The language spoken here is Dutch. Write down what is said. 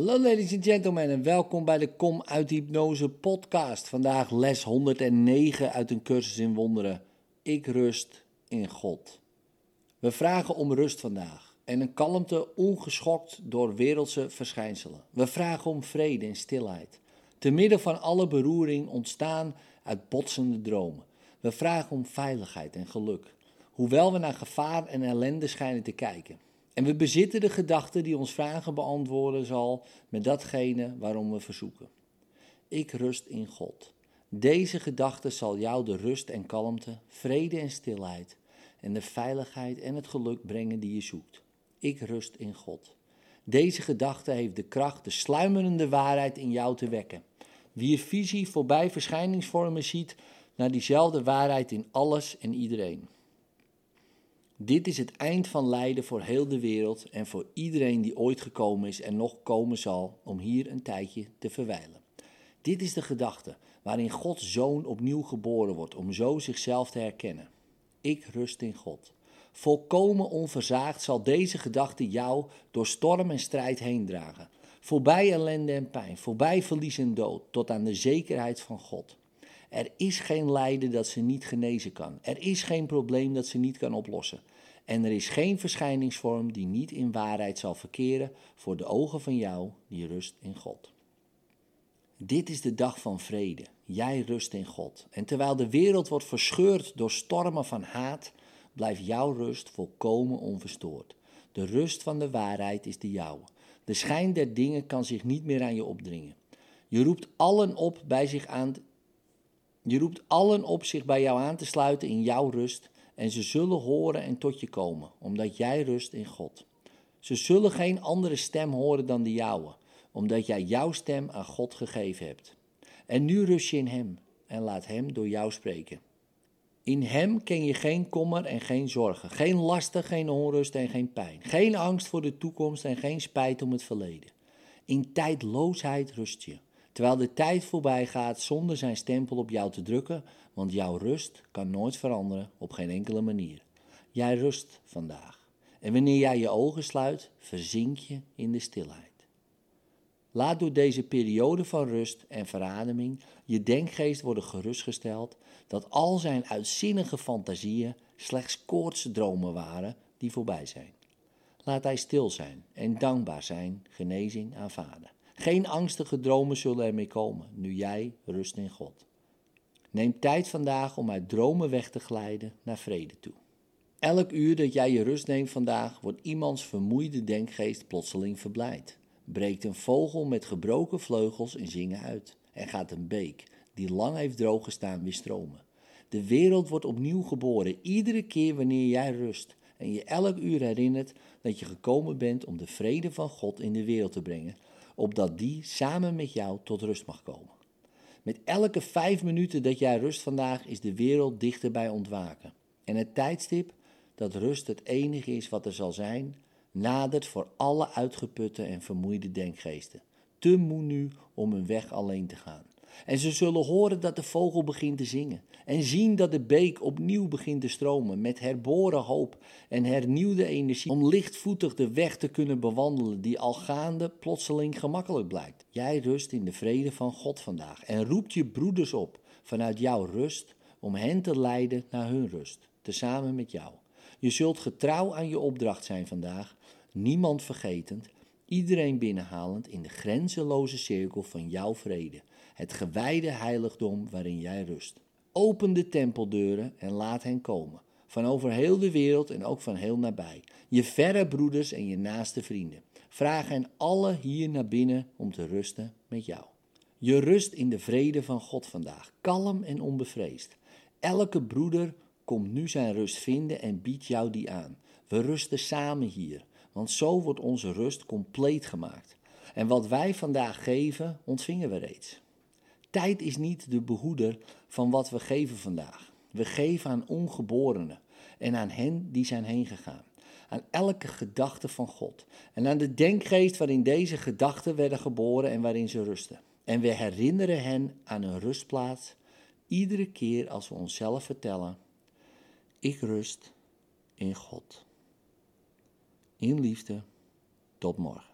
Hallo ladies and gentlemen en welkom bij de Kom uit Hypnose podcast. Vandaag les 109 uit een cursus in wonderen. Ik rust in God. We vragen om rust vandaag en een kalmte ongeschokt door wereldse verschijnselen. We vragen om vrede en stilheid. Te midden van alle beroering ontstaan uit botsende dromen. We vragen om veiligheid en geluk, hoewel we naar gevaar en ellende schijnen te kijken. En we bezitten de gedachte die ons vragen beantwoorden zal met datgene waarom we verzoeken. Ik rust in God. Deze gedachte zal jou de rust en kalmte, vrede en stilheid en de veiligheid en het geluk brengen die je zoekt. Ik rust in God. Deze gedachte heeft de kracht de sluimerende waarheid in jou te wekken. Wie je visie voorbij verschijningsvormen ziet, naar diezelfde waarheid in alles en iedereen. Dit is het eind van lijden voor heel de wereld en voor iedereen die ooit gekomen is en nog komen zal om hier een tijdje te verwijlen. Dit is de gedachte waarin Gods zoon opnieuw geboren wordt om zo zichzelf te herkennen. Ik rust in God. Volkomen onverzaagd zal deze gedachte jou door storm en strijd heen dragen. Voorbij ellende en pijn, voorbij verlies en dood, tot aan de zekerheid van God. Er is geen lijden dat ze niet genezen kan. Er is geen probleem dat ze niet kan oplossen. En er is geen verschijningsvorm die niet in waarheid zal verkeren voor de ogen van jou die rust in God. Dit is de dag van vrede. Jij rust in God. En terwijl de wereld wordt verscheurd door stormen van haat, blijft jouw rust volkomen onverstoord. De rust van de waarheid is de jouwe. De schijn der dingen kan zich niet meer aan je opdringen. Je roept allen op bij zich aan je roept allen op zich bij jou aan te sluiten in jouw rust en ze zullen horen en tot je komen, omdat jij rust in God. Ze zullen geen andere stem horen dan de jouwe, omdat jij jouw stem aan God gegeven hebt. En nu rust je in Hem en laat Hem door jou spreken. In Hem ken je geen kommer en geen zorgen, geen lasten, geen onrust en geen pijn, geen angst voor de toekomst en geen spijt om het verleden. In tijdloosheid rust je terwijl de tijd voorbij gaat zonder zijn stempel op jou te drukken, want jouw rust kan nooit veranderen op geen enkele manier. Jij rust vandaag. En wanneer jij je ogen sluit, verzink je in de stilheid. Laat door deze periode van rust en verademing je denkgeest worden gerustgesteld dat al zijn uitzinnige fantasieën slechts koortse dromen waren die voorbij zijn. Laat hij stil zijn en dankbaar zijn, genezing aanvaarden. Geen angstige dromen zullen ermee komen, nu jij rust in God. Neem tijd vandaag om uit dromen weg te glijden naar vrede toe. Elk uur dat jij je rust neemt vandaag, wordt iemands vermoeide denkgeest plotseling verblijd. Breekt een vogel met gebroken vleugels in zingen uit. En gaat een beek, die lang heeft drooggestaan, weer stromen. De wereld wordt opnieuw geboren, iedere keer wanneer jij rust en je elk uur herinnert dat je gekomen bent om de vrede van God in de wereld te brengen opdat die samen met jou tot rust mag komen. Met elke vijf minuten dat jij rust vandaag is de wereld dichter bij ontwaken. En het tijdstip dat rust het enige is wat er zal zijn, nadert voor alle uitgeputte en vermoeide denkgeesten. Te moe nu om hun weg alleen te gaan. En ze zullen horen dat de vogel begint te zingen. En zien dat de beek opnieuw begint te stromen met herboren hoop en hernieuwde energie om lichtvoetig de weg te kunnen bewandelen die al gaande plotseling gemakkelijk blijkt. Jij rust in de vrede van God vandaag en roept je broeders op vanuit jouw rust om hen te leiden naar hun rust, tezamen met jou. Je zult getrouw aan je opdracht zijn vandaag, niemand vergetend, iedereen binnenhalend in de grenzeloze cirkel van jouw vrede het gewijde heiligdom waarin jij rust. Open de tempeldeuren en laat hen komen, van over heel de wereld en ook van heel nabij. Je verre broeders en je naaste vrienden. Vraag hen alle hier naar binnen om te rusten met jou. Je rust in de vrede van God vandaag, kalm en onbevreesd. Elke broeder komt nu zijn rust vinden en biedt jou die aan. We rusten samen hier, want zo wordt onze rust compleet gemaakt. En wat wij vandaag geven, ontvingen we reeds. Tijd is niet de behoeder van wat we geven vandaag. We geven aan ongeborenen en aan hen die zijn heen gegaan. Aan elke gedachte van God. En aan de denkgeest waarin deze gedachten werden geboren en waarin ze rusten. En we herinneren hen aan een rustplaats iedere keer als we onszelf vertellen: Ik rust in God. In liefde, tot morgen.